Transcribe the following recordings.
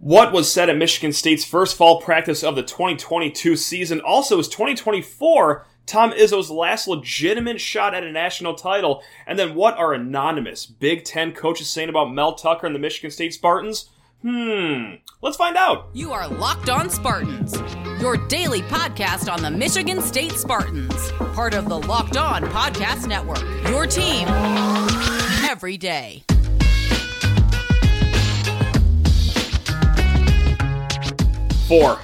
What was said at Michigan State's first fall practice of the 2022 season? Also, is 2024 Tom Izzo's last legitimate shot at a national title? And then what are anonymous Big Ten coaches saying about Mel Tucker and the Michigan State Spartans? Hmm, let's find out. You are Locked On Spartans, your daily podcast on the Michigan State Spartans, part of the Locked On Podcast Network. Your team every day. Four.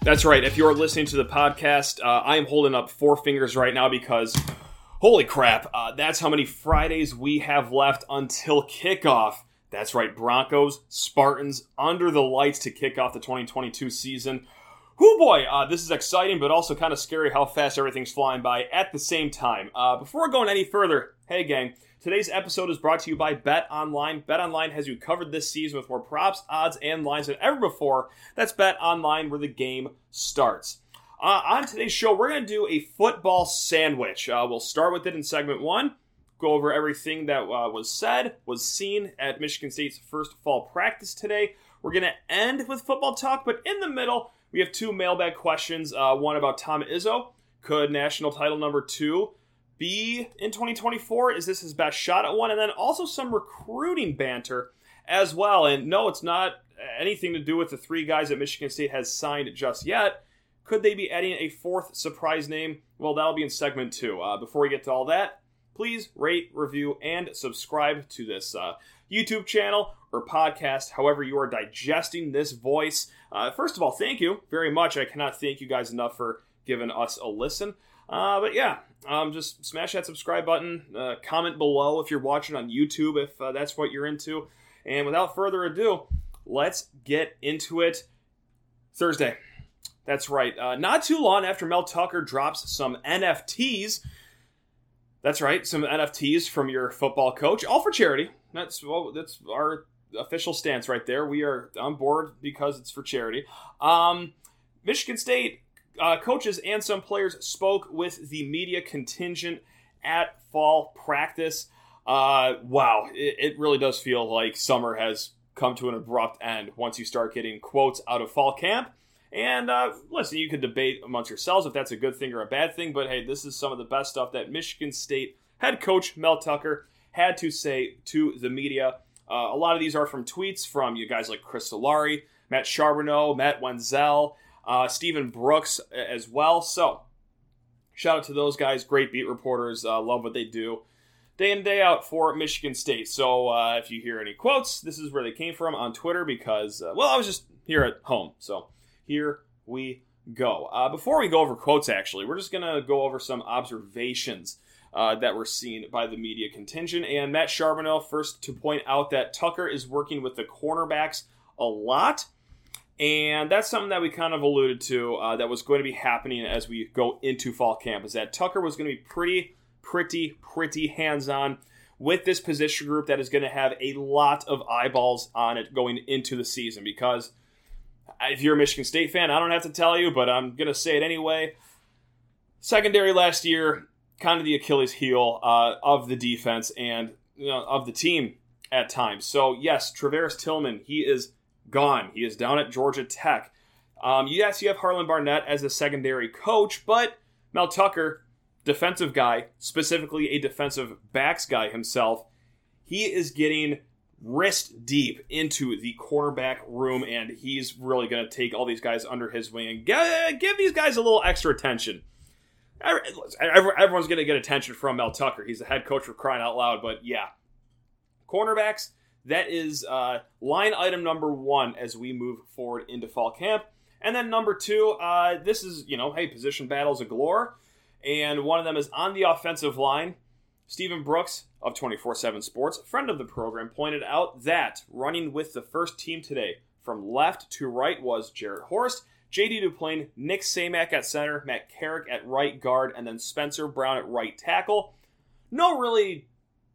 That's right. If you're listening to the podcast, uh, I am holding up four fingers right now because, holy crap, uh, that's how many Fridays we have left until kickoff. That's right, Broncos, Spartans, under the lights to kick off the 2022 season. Whoo boy, uh, this is exciting, but also kind of scary how fast everything's flying by at the same time. Uh, before going any further, hey gang, Today's episode is brought to you by Bet Online. Bet Online has you covered this season with more props, odds, and lines than ever before. That's Bet Online, where the game starts. Uh, on today's show, we're going to do a football sandwich. Uh, we'll start with it in segment one, go over everything that uh, was said, was seen at Michigan State's first fall practice today. We're going to end with football talk, but in the middle, we have two mailbag questions. Uh, one about Tom Izzo. Could national title number two be in 2024? Is this his best shot at one? And then also some recruiting banter as well. And no, it's not anything to do with the three guys that Michigan State has signed just yet. Could they be adding a fourth surprise name? Well, that'll be in segment two. Uh, before we get to all that, please rate, review, and subscribe to this uh, YouTube channel or podcast, however you are digesting this voice. Uh, first of all, thank you very much. I cannot thank you guys enough for giving us a listen. Uh, but yeah, um, just smash that subscribe button. Uh, comment below if you're watching on YouTube, if uh, that's what you're into. And without further ado, let's get into it. Thursday. That's right. Uh, not too long after Mel Tucker drops some NFTs. That's right, some NFTs from your football coach, all for charity. That's well, that's our official stance right there. We are on board because it's for charity. Um, Michigan State uh, coaches and some players spoke with the media contingent at fall practice. Uh, wow, it, it, really does feel like summer has come to an abrupt end once you start getting quotes out of fall camp. And uh, listen, you could debate amongst yourselves if that's a good thing or a bad thing, but hey, this is some of the best stuff that Michigan State head coach Mel Tucker had to say to the media. Uh, a lot of these are from tweets from you guys like Chris Solari, Matt Charbonneau, Matt Wenzel, uh, Stephen Brooks as well. So, shout out to those guys. Great beat reporters. Uh, love what they do day in and day out for Michigan State. So, uh, if you hear any quotes, this is where they came from on Twitter because, uh, well, I was just here at home. So, here we go. Uh, before we go over quotes, actually, we're just to go over some observations. Uh, that were seen by the media contingent. And Matt Charbonneau, first to point out that Tucker is working with the cornerbacks a lot. And that's something that we kind of alluded to uh, that was going to be happening as we go into fall camp. Is that Tucker was going to be pretty, pretty, pretty hands on with this position group that is going to have a lot of eyeballs on it going into the season. Because if you're a Michigan State fan, I don't have to tell you, but I'm going to say it anyway. Secondary last year, kind of the Achilles heel uh, of the defense and you know, of the team at times. So, yes, Travaris Tillman, he is gone. He is down at Georgia Tech. Um, yes, you have Harlon Barnett as a secondary coach, but Mel Tucker, defensive guy, specifically a defensive backs guy himself, he is getting wrist deep into the cornerback room, and he's really going to take all these guys under his wing and give these guys a little extra attention. Everyone's going to get attention from Mel Tucker. He's the head coach for crying out loud, but yeah. Cornerbacks, that is uh, line item number one as we move forward into fall camp. And then number two, uh, this is, you know, hey, position battles galore. And one of them is on the offensive line. Stephen Brooks of 24 7 Sports, friend of the program, pointed out that running with the first team today from left to right was Jarrett Horst, JD Duplain, Nick Samac at center, Matt Carrick at right guard, and then Spencer Brown at right tackle. No really,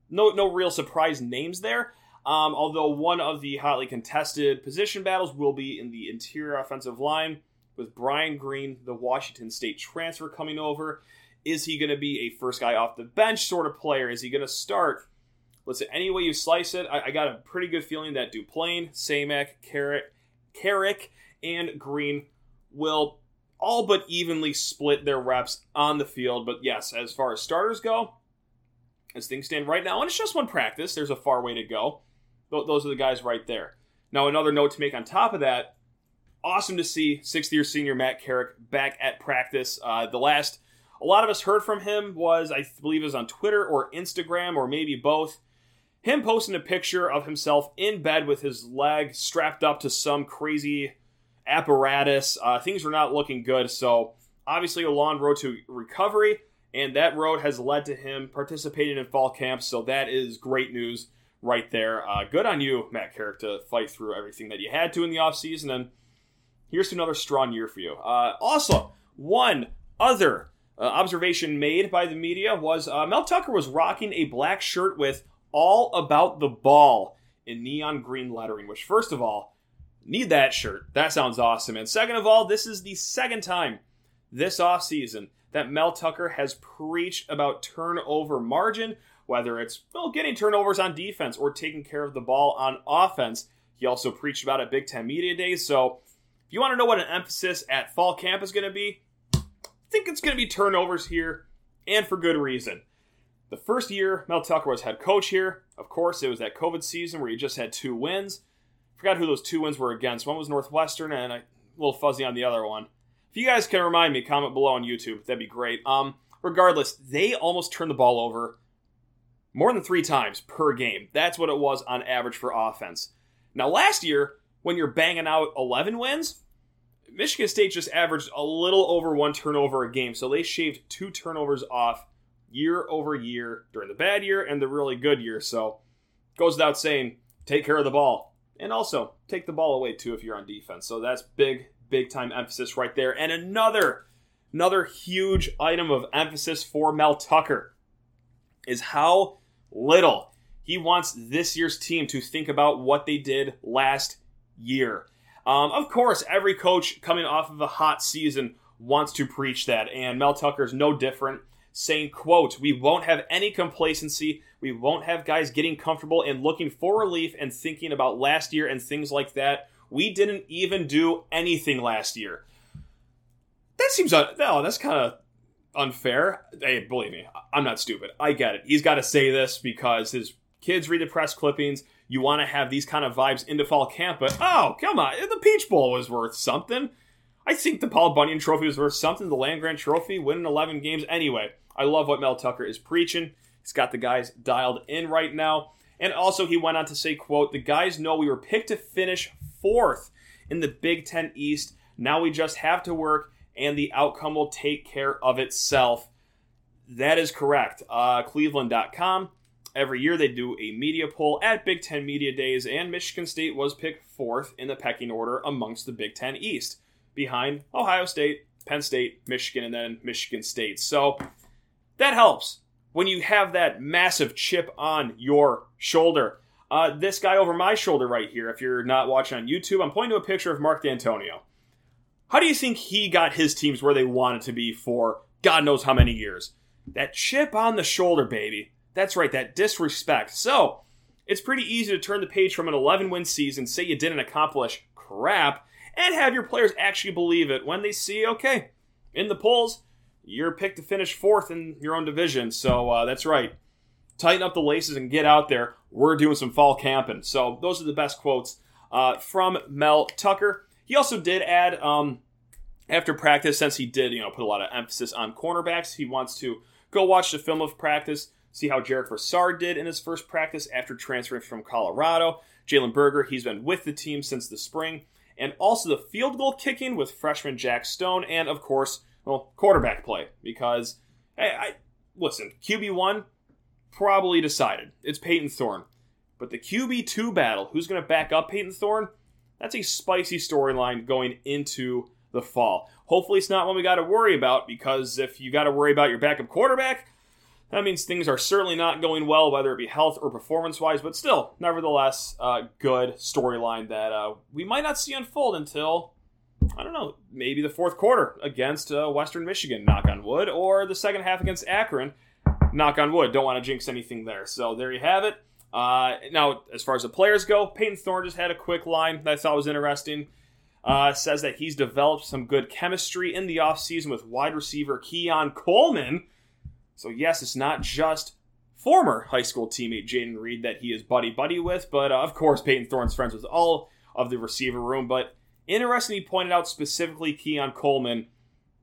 no no real surprise names there. Um, although one of the hotly contested position battles will be in the interior offensive line with Brian Greene, the Washington State transfer, coming over. Is he going to be a first guy off the bench sort of player? Is he going to start? Listen, any way you slice it, I, I, got a pretty good feeling that Duplain, Samac, Carrick, Carrick and Greene will all but evenly split their reps on the field. But yes, as far as starters go, as things stand right now, and it's just one practice, there's a far way to go. Those are the guys right there. Now, another note to make on top of that awesome to see sixth year senior Matt Carrick back at practice. Uh, the last a lot of us heard from him was, I believe, it was on Twitter or Instagram or maybe both. Him posting a picture of himself in bed with his leg strapped up to some crazy apparatus. Uh, things were not looking good. So, obviously, a long road to recovery, and that road has led to him participating in fall camp. So, that is great news right there. Uh, good on you, Matt Carrick, to fight through everything that you had to in the offseason. And here's another strong year for you. Uh, also, one other uh, observation made by the media was uh, Mel Tucker was rocking a black shirt with all about the ball in neon green lettering, which, first of all, need that shirt. That sounds awesome. And second of all, this is the second time this offseason that Mel Tucker has preached about turnover margin, whether it's well, getting turnovers on defense or taking care of the ball on offense. He also preached about it Big Ten Media Days. So if you want to know what an emphasis at fall camp is going to be, I think it's going to be turnovers here, and for good reason. The first year Mel Tucker was head coach here, of course, it was that COVID season where he just had two wins. Forgot who those two wins were against. One was Northwestern, and a little fuzzy on the other one. If you guys can remind me, comment below on YouTube. That'd be great. Um, regardless, they almost turned the ball over more than three times per game. That's what it was on average for offense. Now, last year, when you're banging out 11 wins, Michigan State just averaged a little over one turnover a game. So they shaved two turnovers off year over year during the bad year and the really good year. So goes without saying, take care of the ball. And also take the ball away too if you're on defense. So that's big, big time emphasis right there. And another, another huge item of emphasis for Mel Tucker is how little he wants this year's team to think about what they did last year. Um, of course, every coach coming off of a hot season wants to preach that, and Mel Tucker is no different, saying, quote, we won't have any complacency, we won't have guys getting comfortable and looking for relief and thinking about last year and things like that. We didn't even do anything last year. That seems, un- no, that's kind of unfair. Hey, believe me, I'm not stupid. I get it. He's got to say this because his kids read the press clippings you want to have these kind of vibes into fall camp, but oh, come on, the Peach Bowl was worth something. I think the Paul Bunyan Trophy was worth something. The Land Grant Trophy, winning 11 games. Anyway, I love what Mel Tucker is preaching. He's got the guys dialed in right now. And also, he went on to say, quote, the guys know we were picked to finish fourth in the Big Ten East. Now we just have to work, and the outcome will take care of itself. That is correct. Uh, Cleveland.com Every year they do a media poll at Big Ten Media Days, and Michigan State was picked fourth in the pecking order amongst the Big Ten East, behind Ohio State, Penn State, Michigan, and then Michigan State. So that helps when you have that massive chip on your shoulder. Uh, this guy over my shoulder right here, if you're not watching on YouTube, I'm pointing to a picture of Mark Dantonio. How do you think he got his teams where they wanted to be for God knows how many years? That chip on the shoulder, baby. That's right, that disrespect. So, it's pretty easy to turn the page from an 11 win season, say you didn't accomplish crap, and have your players actually believe it when they see, okay, in the polls, you're picked to finish fourth in your own division. So, uh, that's right. Tighten up the laces and get out there. We're doing some fall camping. So, those are the best quotes uh, from Mel Tucker. He also did add, um, after practice, since he did, you know, put a lot of emphasis on cornerbacks, he wants to go watch the film of practice see how Jarek Broussard did in his first practice after transferring from Colorado. Jalen Berger, he's been with the team since the spring. And also the field goal kicking with freshman Jack Stone, and of course, well, quarterback play. Because, hey, I listen, QB1 probably decided. It's Payton Thorne. But the QB2 battle, who's going to back up Payton Thorne? That's a spicy storyline going into the fall. Hopefully, it's not one we got to worry about because if you got to worry about your backup quarterback, that means things are certainly not going well, whether it be health or performance wise, but still, nevertheless, uh, good storyline that uh, we might not see unfold until, I don't know, maybe the fourth quarter against uh, Western Michigan, knock on wood, or the second half against Akron, knock on wood. Don't want to jinx anything there. So there you have it. Uh, now, as far as the players go, Payton Thorne just had a quick line that I thought was interesting. uh, says that he's developed some good chemistry in the offseason with wide receiver Keon Coleman. So, yes, it's not just former high school teammate Jayden Reed that he is buddy buddy with, but uh, of course, Payton Thorne's friends with all of the receiver room. But interesting, he pointed out specifically Keon Coleman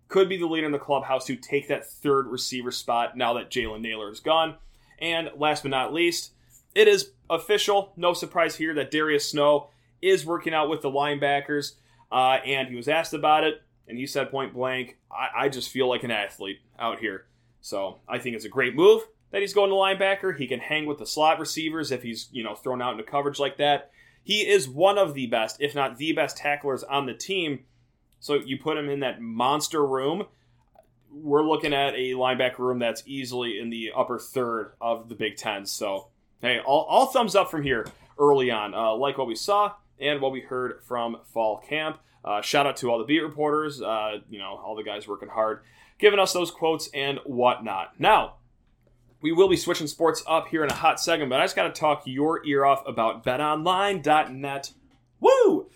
could be the leader in the clubhouse to take that third receiver spot now that Jalen Naylor is gone. And last but not least, it is official, no surprise here, that Darius Snow is working out with the linebackers. Uh, and he was asked about it, and he said point blank, I, I just feel like an athlete out here. So I think it's a great move that he's going to linebacker. He can hang with the slot receivers if he's, you know, thrown out into coverage like that. He is one of the best, if not the best tacklers on the team. So you put him in that monster room. We're looking at a linebacker room that's easily in the upper third of the Big Ten. So, hey, all, all thumbs up from here early on. Uh, like what we saw and what we heard from fall camp. Uh, shout out to all the beat reporters, uh, you know, all the guys working hard, giving us those quotes and whatnot. Now, we will be switching sports up here in a hot second, but I just got to talk your ear off about betonline.net. Woo!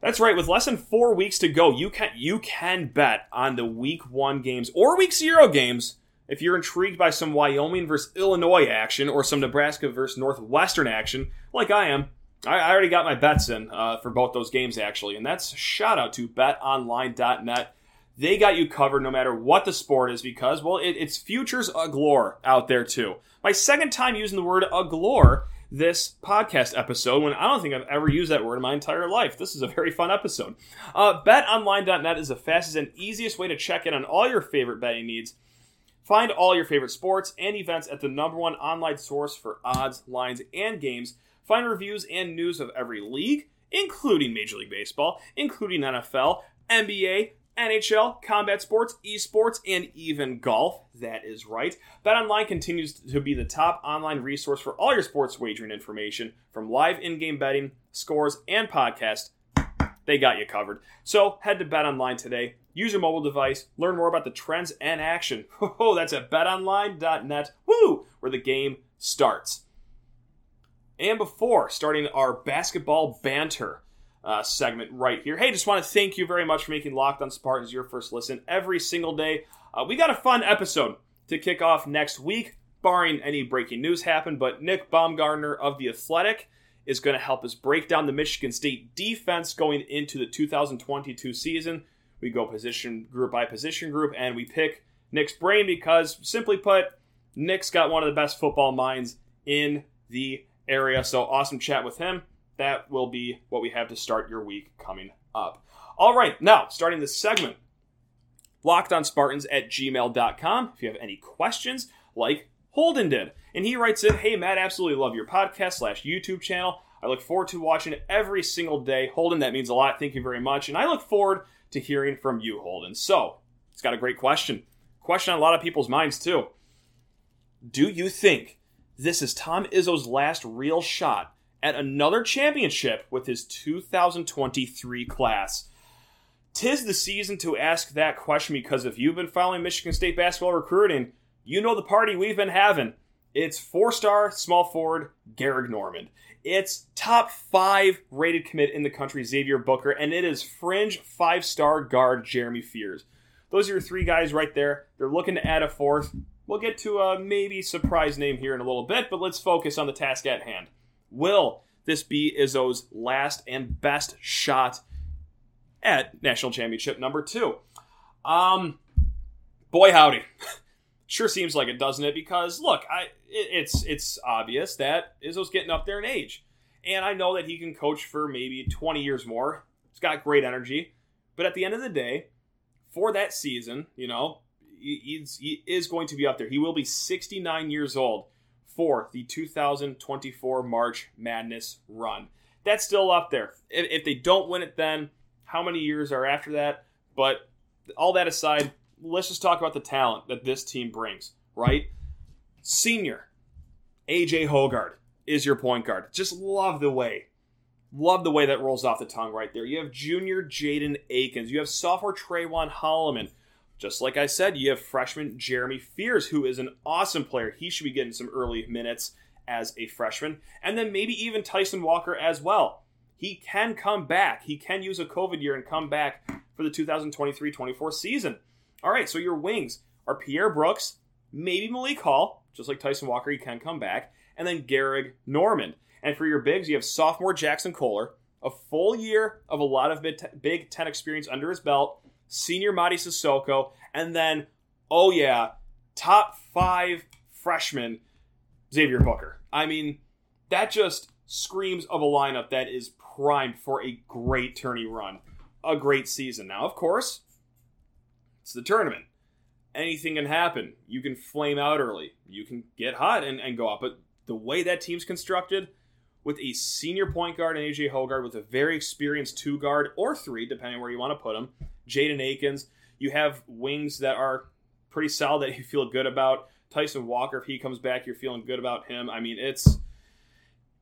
That's right. With less than four weeks to go, you can you can bet on the Week One games or Week Zero games. If you're intrigued by some Wyoming versus Illinois action or some Nebraska versus Northwestern action, like I am, I, already got my bets in uh, for both those games actually, and that's shout out to BetOnline.net. They got you covered no matter what the sport is because well, it, it's futures galore out there too. My second time using the word galore this podcast episode when I don't think I've ever used that word in my entire life. This is a very fun episode. Uh, BetOnline.net is the fastest and easiest way to check in on all your favorite betting needs. Find all your favorite sports and events at the number one online source for odds, lines, and games. Find reviews and news of every league, including Major League Baseball, including NFL, NBA, NHL, combat sports, esports, and even golf. That is right. BetOnline continues to be the top online resource for all your sports wagering information, from live in-game betting, scores, and podcasts. They got you covered. So head to BetOnline today. Use your mobile device. Learn more about the trends and action. Oh, that's at BetOnline.net. Woo, where the game starts. And before starting our basketball banter, uh, segment right here. Hey, just want to thank you very much for making Locked on Spartans your first listen every single day. Uh, we got a fun episode to kick off next week, barring any breaking news happen. But Nick Baumgardner of The Athletic is going to help us break down the Michigan State defense going into the 2022 season. We go position group by position group, and we pick Nick's brain because, simply put, Nick's got one of the best football minds in the area. So awesome chat with him that will be what we have to start your week coming up. All right, now starting this segment, lockedonspartans at gmail.com. If you have any questions, like Holden did. And he writes in, Hey, Matt, absolutely love your podcast slash YouTube channel. I look forward to watching it every single day. Holden, that means a lot. Thank you very much. And I look forward to hearing from you, Holden. So, it's got a great question. Question on a lot of people's minds, too. Do you think this is Tom Izzo's last real shot at another championship with his 2023 class. Tis the season to ask that question because if you've been following Michigan State basketball recruiting, you know the party we've been having. It's four star small forward Gehrig Normand. It's top five rated commit in the country, Xavier Booker, and it is fringe five star guard Jeremy Fears. Those are your three guys right there. They're looking to add a fourth. We'll get to a maybe surprise name here in a little bit, but let's focus on the task at hand. Will this be Izzo's last and best shot at national championship number two? Um, boy howdy. sure seems like it, doesn't it? Because look, I it, it's it's obvious that Izzo's getting up there in age, and I know that he can coach for maybe 20 years more. He's got great energy, but at the end of the day, for that season, you know, he, he is going to be up there. He will be 69 years old for the 2024 March Madness run. That's still up there. If, if they don't win it, then how many years are after that? But all that aside, let's just talk about the talent that this team brings, right? Senior AJ Hoggard is your point guard. Just love the way. Love the way that rolls off the tongue right there. You have junior Jaden Akins. You have sophomore Trayvon Holloman just like I said, you have freshman Jeremy Fears, who is an awesome player. He should be getting some early minutes as a freshman. And then maybe even Tyson Walker as well. He he can come back. He can use a COVID year and come back for the 2023 24 season. All right, so your wings are Pierre Brooks, maybe Malik Hall, just like Tyson Walker, he can come back, and then Gehrig Normand. And for your bigs, you have sophomore Jaxon Kohler, a full year of a lot of Big Ten experience under his belt, senior Mady Sissoko, and then, oh yeah, top five freshman Xavier Booker. I mean, that just screams of a lineup that is primed for a great tourney run, a great season. Now, of course, it's the tournament. Anything can happen. You can flame out early. You can get hot and, and go up. But the way that team's constructed, with a senior point guard and AJ Hoggard, with a very experienced two guard or three, depending where you want to put them, Jaden Akins, you have wings that are pretty solid that you feel good about. Tyson Walker, if he comes back, you're feeling good about him. I mean, it's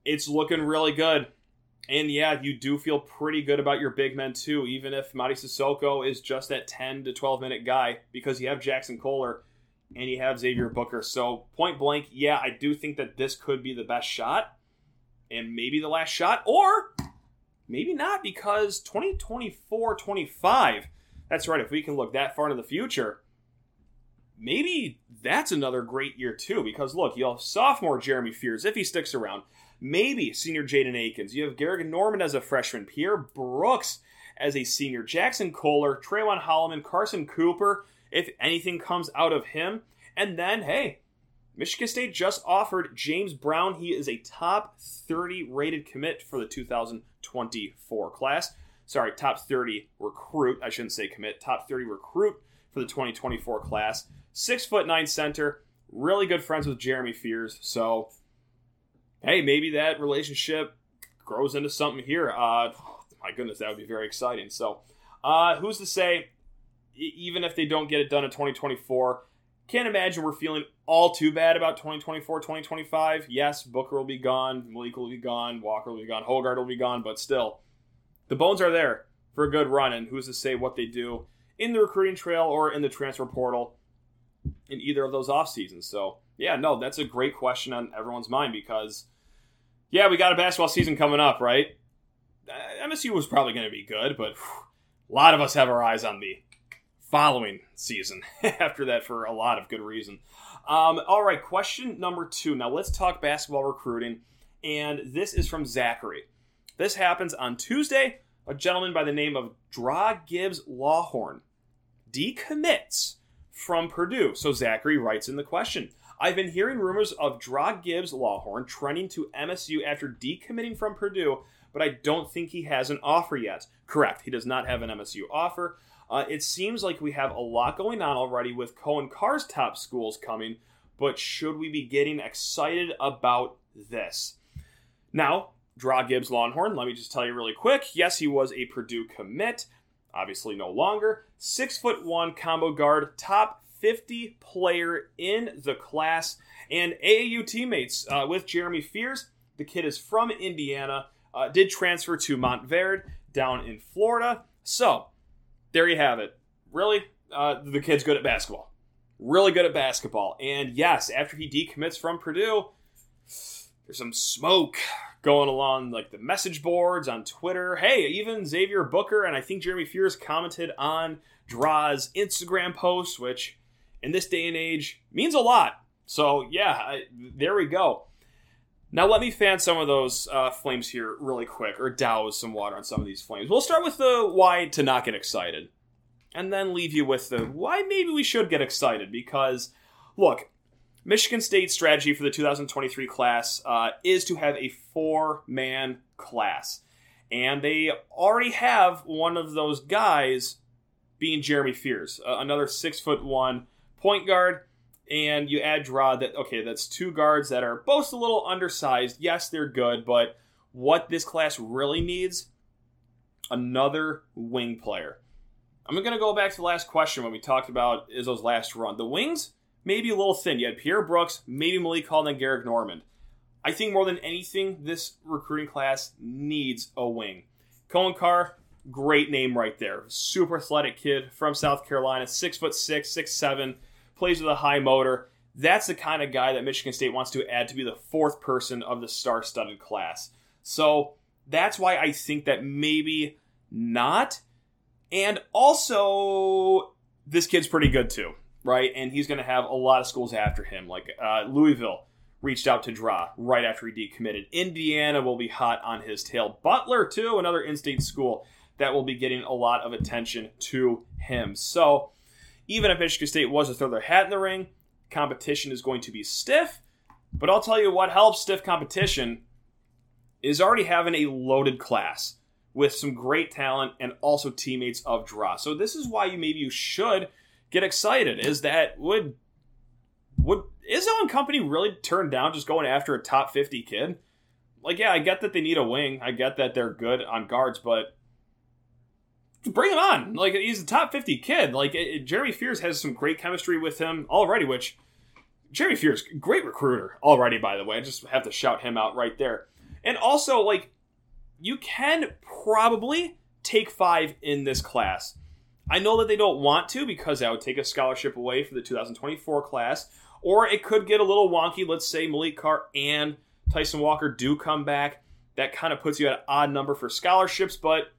it's looking really good. And yeah, you do feel pretty good about your big men too, even if Mady Sissoko is just that 10 to 12 minute guy, because you have Jaxon Kohler and you have Xavier Booker. So, point blank, yeah, I do think that this could be the best shot and maybe the last shot, or maybe not, because 2024 25, that's right, if we can look that far into the future, maybe that's another great year too. Because look, you have sophomore Jeremy Fears if he sticks around. Maybe senior Jaden Akins. You have Gehrig Normand as a freshman. Pierre Brooks as a senior. Jaxon Kohler, Trayvon Holloman, Carson Cooper. If anything comes out of him, and then hey, Michigan State just offered James Brown. He is a top 30 rated commit for the 2024 class. Sorry, top 30 recruit. I shouldn't say commit. Top 30 recruit for the 2024 class six foot nine center, really good friends with Jeremy Fears. So, hey, maybe that relationship grows into something here. Uh, my goodness, that would be very exciting. So, uh, who's to say, even if they don't get it done in 2024, can't imagine we're feeling all too bad about 2024, 2025. Yes, Booker will be gone, Malik will be gone, Walker will be gone, Hoggard will be gone, but still, the bones are there for a good run. And who's to say what they do in the recruiting trail or in the transfer portal in either of those off seasons. So yeah, no, that's a great question on everyone's mind because yeah, we got a basketball season coming up, right? Uh, MSU was probably going to be good, but whew, a lot of us have our eyes on the following season after that for a lot of good reason. Um, all right, question number two. Now let's talk basketball recruiting, and this is from Zachary. This happens on Tuesday. A gentleman by the name of Dra Gibbs-Lawhorn decommits from Purdue. So Zachary writes in the question. I've been hearing rumors of Dra Gibbs-Lawhorn trending to MSU after decommitting from Purdue, but I don't think he has an offer yet. Correct, he does not have an MSU offer. Uh, it seems like we have a lot going on already with Coen Carr's top schools coming, but should we be getting excited about this? Now, Dra Gibbs-Lawhorn, let me just tell you really quick. Yes, he was a Purdue commit obviously no longer. Six foot one combo guard, top 50 player in the class, and AAU teammates uh, with Jeremy Fears. The kid is from Indiana, uh, did transfer to Montverde down in Florida. So there you have it. Really, uh, the kid's good at basketball. Really good at basketball. And yes, after he decommits from Purdue, there's some smoke going along like the message boards on Twitter. Hey, even Xavier Booker and I think Jeremy Fears commented on Dra's Instagram post, which in this day and age means a lot. So yeah, I, there we go. Now let me fan some of those uh, flames here really quick, or douse some water on some of these flames. We'll start with the why to not get excited, and then leave you with the why maybe we should get excited. Because look, Michigan State's strategy for the 2023 class uh, is to have a four man class. And they already have one of those guys being Jeremy Fears, uh, another six foot one point guard. And you add Dra that, okay, that's two guards that are both a little undersized. Yes, they're good, but what this class really needs another wing player. I'm going to go back to the last question when we talked about Izzo's last run. The wings maybe a little thin. You had Pierre Brooks, maybe Malik Hall, and Gehrig Normand. I think more than anything, this recruiting class needs a wing. Coen Carr, great name right there. Super athletic kid from South Carolina, six foot six, six seven, plays with a high motor. That's the kind of guy that Michigan State wants to add to be the fourth person of the star-studded class. So that's why I think that maybe not. And also, this kid's pretty good too, right? And he's going to have a lot of schools after him. Like uh, Louisville reached out to Dra right after he decommitted. Indiana will be hot on his tail. Butler, too, another in state school that will be getting a lot of attention to him. So, even if Michigan State was to throw their hat in the ring, competition is going to be stiff. But I'll tell you what helps stiff competition is already having a loaded class with some great talent and also teammates of Dra. So this is why you maybe you should get excited. Is that would would Izzo and company really turn down just going after a top fifty kid? Like, yeah, I get that they need a wing. I get that they're good on guards, but bring him on. Like, he's a top fifty kid. Like, it, Jeremy Fears has some great chemistry with him already. Which Jeremy Fears, great recruiter already. By the way, I just have to shout him out right there. And also, like, you can probably take five in this class. I know that they don't want to because that would take a scholarship away for the 2024 class, or it could get a little wonky. Let's say Malik Carr and Tyson Walker do come back. That kind of puts you at an odd number for scholarships, but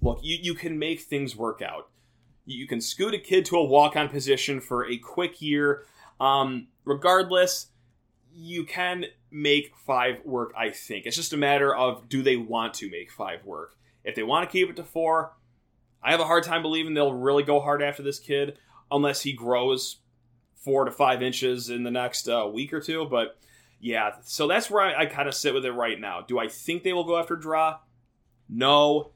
look, you, you can make things work out. You can scoot a kid to a walk on position for a quick year. Um, regardless, you can make five work, I think. It's just a matter of do they want to make five work? If they want to keep it to four, I have a hard time believing they'll really go hard after this kid unless he grows four to five inches in the next uh, week or two. But yeah, so that's where I, I kind of sit with it right now. Do I think they will go after Dra? No.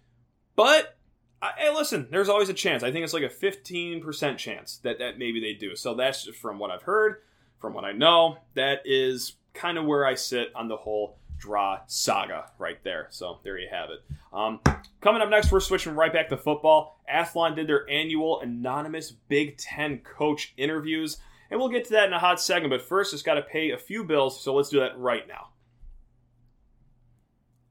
But I, hey, listen, there's always a chance. I think it's like a 15% chance that, that maybe they do. So that's from what I've heard from what I know, that is kind of where I sit on the whole Dra saga right there. So there you have it. Um, coming up next, we're switching right back to football. Athlon did their annual anonymous Big Ten coach interviews, and we'll get to that in a hot second. But first, just got to pay a few bills, so let's do that right now.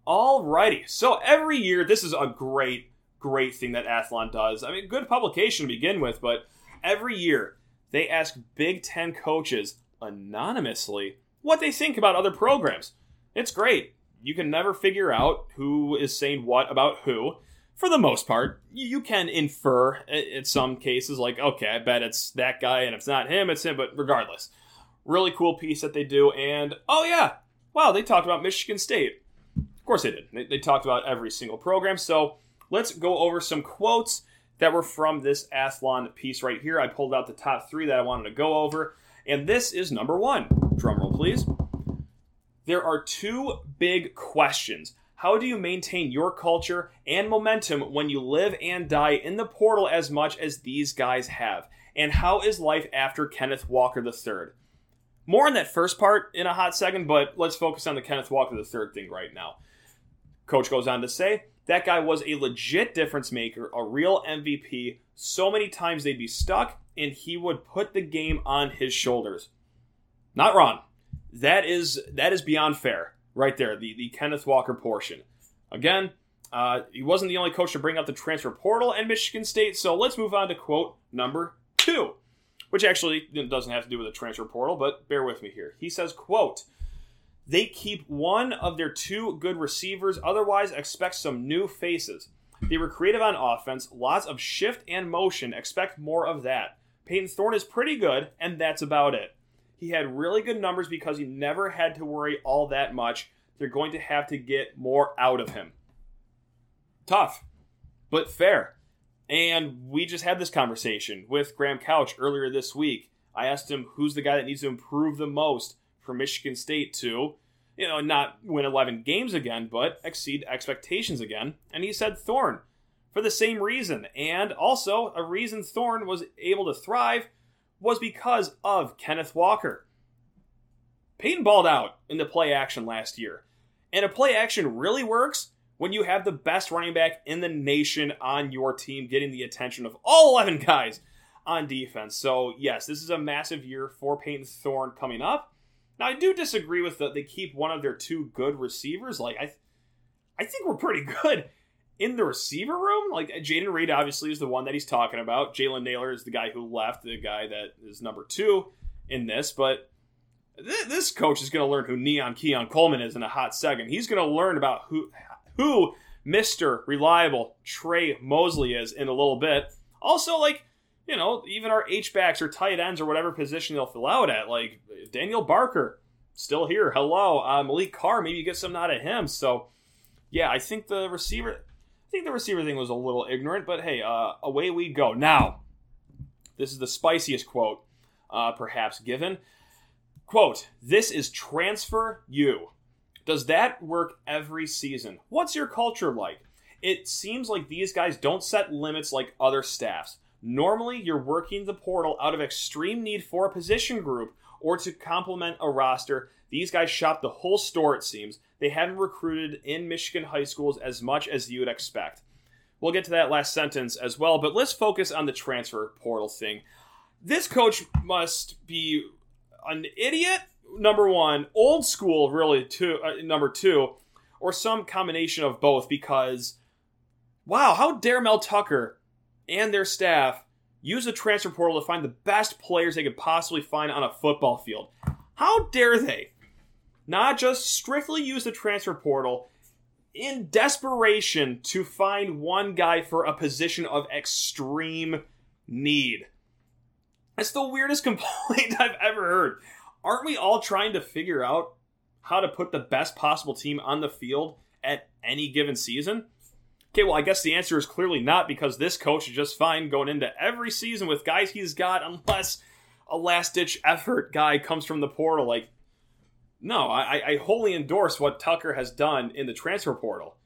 Alrighty, so every year, this is a great, great thing that Athlon does. I mean, good publication to begin with, but every year they ask Big Ten coaches anonymously what they think about other programs. It's great. You can never figure out who is saying what about who. For the most part, you can infer in some cases, like, okay, I bet it's that guy, and if it's not him, it's him, but regardless. Really cool piece that they do, and oh, yeah, wow, they talked about Michigan State. Of course they did. They, they talked about every single program, so let's go over some quotes that were from this Athlon piece right here. I pulled out the top three that I wanted to go over, and this is number one. Drumroll, please. There are two big questions. How do you maintain your culture and momentum when you live and die in the portal as much as these guys have? And how is life after Kenneth Walker III? More on that first part in a hot second, but let's focus on the Kenneth Walker III thing right now. Coach goes on to say, that guy was a legit difference maker, a real MVP. So many times they'd be stuck, and he would put the game on his shoulders. Not wrong. That is that is beyond fair, right there. The the Kenneth Walker portion. Again, uh, he wasn't the only coach to bring up the transfer portal and Michigan State. So let's move on to quote number two, which actually doesn't have to do with the transfer portal, but bear with me here. He says, "quote." They keep one of their two good receivers, otherwise, expect some new faces. They were creative on offense, lots of shift and motion, expect more of that. Payton Thorne is pretty good, and that's about it. He had really good numbers because he never had to worry all that much. They're going to have to get more out of him. Tough, but fair. And we just had this conversation with Graham Couch earlier this week. I asked him who's the guy that needs to improve the most for Michigan State to, you know, not win 11 games again, but exceed expectations again. And he said Thorne for the same reason. And also, a reason Thorne was able to thrive was because of Kenneth Walker. Payton balled out in the play action last year. And a play action really works when you have the best running back in the nation on your team, getting the attention of all 11 guys on defense. So, yes, this is a massive year for Payton Thorne coming up. Now, I do disagree with that they keep one of their two good receivers. Like, I, I think we're pretty good in the receiver room. Like, Jayden Reed obviously is the one that he's talking about. Jalen Naylor is the guy who left, the guy that is number two in this. But this coach is going to learn who Neon Keon Coleman is in a hot second. He's going to learn about who who Mister Reliable Tre Mosley is in a little bit. Also, like you know, even our H backs or tight ends or whatever position they'll fill out at, like Daniel Barker, still here. Hello, uh, Maliq Carr. Maybe you get something out of him. So, yeah, I think the receiver. I think the receiver thing was a little ignorant, but hey, uh, away we go. Now, this is the spiciest quote, uh, perhaps given. Quote, this is transfer you. Does that work every season? What's your culture like? It seems like these guys don't set limits like other staffs. Normally, you're working the portal out of extreme need for a position group or to complement a roster. These guys shop the whole store, it seems. They haven't recruited in Michigan high schools as much as you would expect. We'll get to that last sentence as well, but let's focus on the transfer portal thing. This coach must be an idiot, number one, old school, really, two, uh, number two, or some combination of both because, wow, how dare Mel Tucker and their staff use the transfer portal to find the best players they could possibly find on a football field? How dare they not just strictly use the transfer portal in desperation to find one guy for a position of extreme need? That's the weirdest complaint I've ever heard. Aren't we all trying to figure out how to put the best possible team on the field at any given season? Okay, well, I guess the answer is clearly not because this coach is just fine going into every season with guys he's got, unless a last ditch effort guy comes from the portal. Like, no, I, I wholly endorse what Tucker has done in the transfer portal.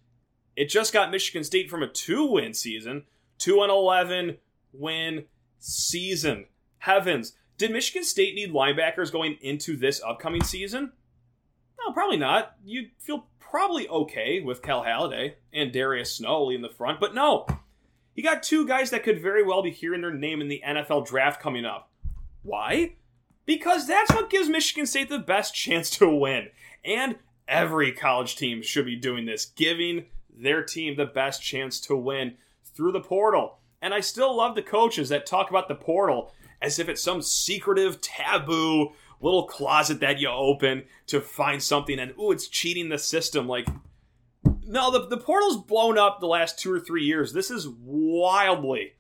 It just got Michigan State from a two win season to an 11 win season. Heavens. Did Michigan State need linebackers going into this upcoming season? No, probably not. You'd feel probably okay with Cal Haladay and Darius Snow in the front, but no. He got two guys that could very well be hearing their name in the NFL draft coming up. Why? Because that's what gives Michigan State the best chance to win. And every college team should be doing this, giving their team the best chance to win through the portal. And I still love the coaches that talk about the portal as if it's some secretive, taboo little closet that you open to find something and ooh, it's cheating the system. Like, no, the, the portal's blown up the last two or three years. This is wildly,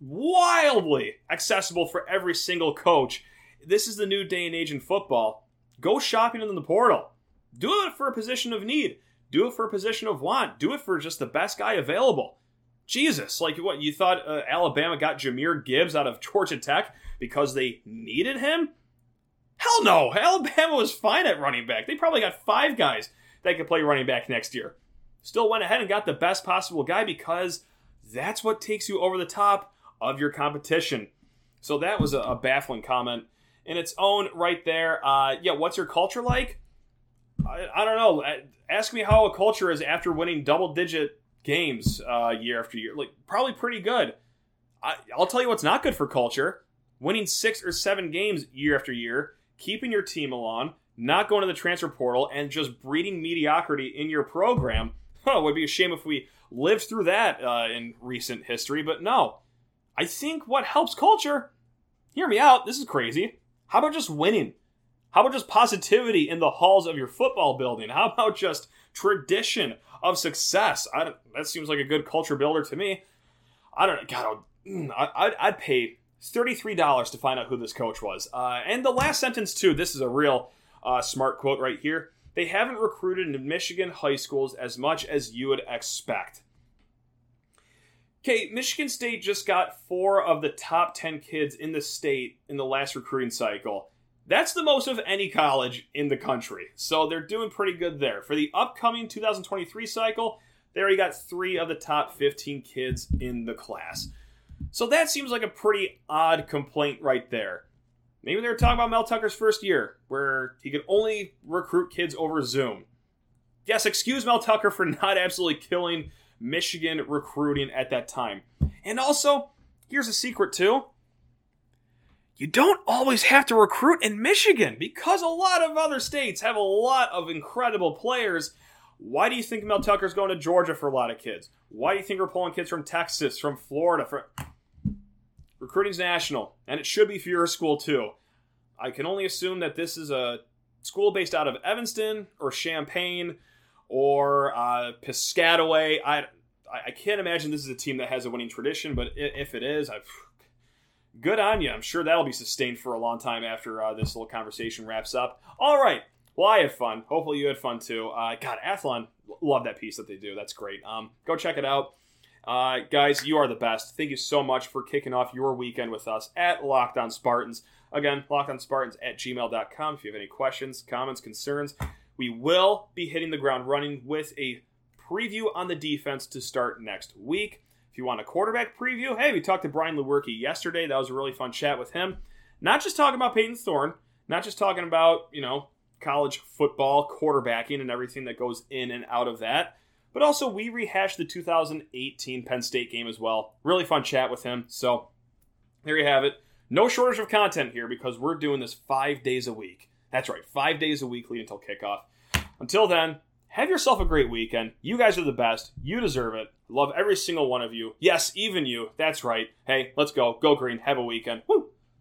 wildly accessible for every single coach. This is the new day and age in football. Go shopping in the portal. Do it for a position of need. Do it for a position of want. Do it for just the best guy available. Jesus, like what you thought uh, Alabama got Jahmyr Gibbs out of Georgia Tech because they needed him? Hell no. Alabama was fine at running back. They probably got five guys that could play running back next year. Still went ahead and got the best possible guy because that's what takes you over the top of your competition. So that was a, baffling comment in its own right there. Uh, yeah, what's your culture like? I, I, don't know. Ask me how a culture is after winning double digit games uh, year after year. Like probably pretty good. I, I'll tell you what's not good for culture: winning six or seven games year after year, keeping your team along, not going to the transfer portal, and just breeding mediocrity in your program. It would be a shame if we lived through that uh, in recent history, but no. I think what helps culture, hear me out, this is crazy. How about just winning? How about just positivity in the halls of your football building? How about just tradition of success? I that seems like a good culture builder to me. I don't. God, mm, I, would I'd pay thirty-three dollars to find out who this coach was. Uh, and the last sentence too. This is a real uh, smart quote right here. They haven't recruited in Michigan high schools as much as you would expect. Okay, Michigan State just got four of the top 10 kids in the state in the last recruiting cycle. That's the most of any college in the country. So they're doing pretty good there. For the upcoming 2023 cycle, they already got three of the top 15 kids in the class. So that seems like a pretty odd complaint right there. Maybe they were talking about Mel Tucker's first year, where he could only recruit kids over Zoom. Yes, excuse Mel Tucker for not absolutely killing Michigan recruiting at that time. And also, here's a secret too you don't always have to recruit in Michigan because a lot of other states have a lot of incredible players. Why do you think Mel Tucker's going to Georgia for a lot of kids? Why do you think we're pulling kids from Texas, from Florida? For... Recruiting's national, and it should be for your school too. I can only assume that this is a school based out of Evanston or Champaign or uh, Piscataway. I I can't imagine this is a team that has a winning tradition, but if it is, I've, good on you. I'm sure that'll be sustained for a long time after uh, this little conversation wraps up. All right. Well, I had fun. Hopefully, you had fun too. Uh, God, Athlon, love that piece that they do. That's great. Um, go check it out. Uh, guys, you are the best. Thank you so much for kicking off your weekend with us at Locked On Spartans. Again, lockedonspartans at gmail.com if you have any questions, comments, concerns. We will be hitting the ground running with a preview on the defense to start next week. If you want a quarterback preview, hey, we talked to Brian Lewerke yesterday. That was a really fun chat with him. Not just talking about Payton Thorne, not just talking about, you know, college football, quarterbacking, and everything that goes in and out of that, but also we rehashed the 2018 Penn State game as well. Really fun chat with him. So there you have it. No shortage of content here because we're doing this five days a week. That's right, five days a week until kickoff. Until then, have yourself a great weekend. You guys are the best. You deserve it. Love every single one of you. Yes, even you. That's right. Hey, let's go. Go green. Have a weekend. Woo!